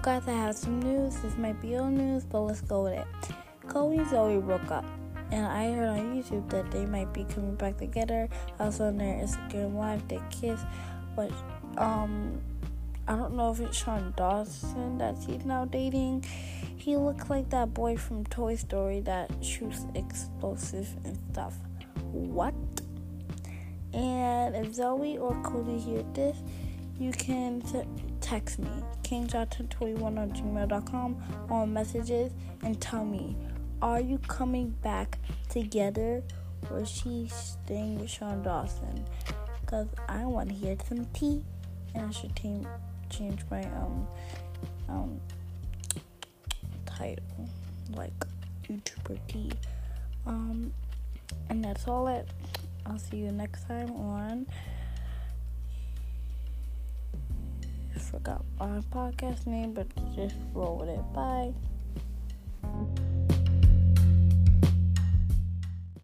guys, I have some news. This might be old news, but let's go with it. Cody and Zoe broke up, and I heard on YouTube that they might be coming back together. Also, on their Instagram Live, they kiss, but um, I don't know if it's Sean Dawson that he's now dating. He looks like that boy from Toy Story that shoots explosives and stuff. What? And if Zoe or Cody hear this, you can t- text me, kingjohnson21 on gmail.com on messages and tell me, are you coming back together or is she staying with Sean Dawson? Because I want to hear some tea and I should change my um um title like YouTuber tea. Um and that's all it. I'll see you next time on forgot my podcast name, but just roll with it. Bye.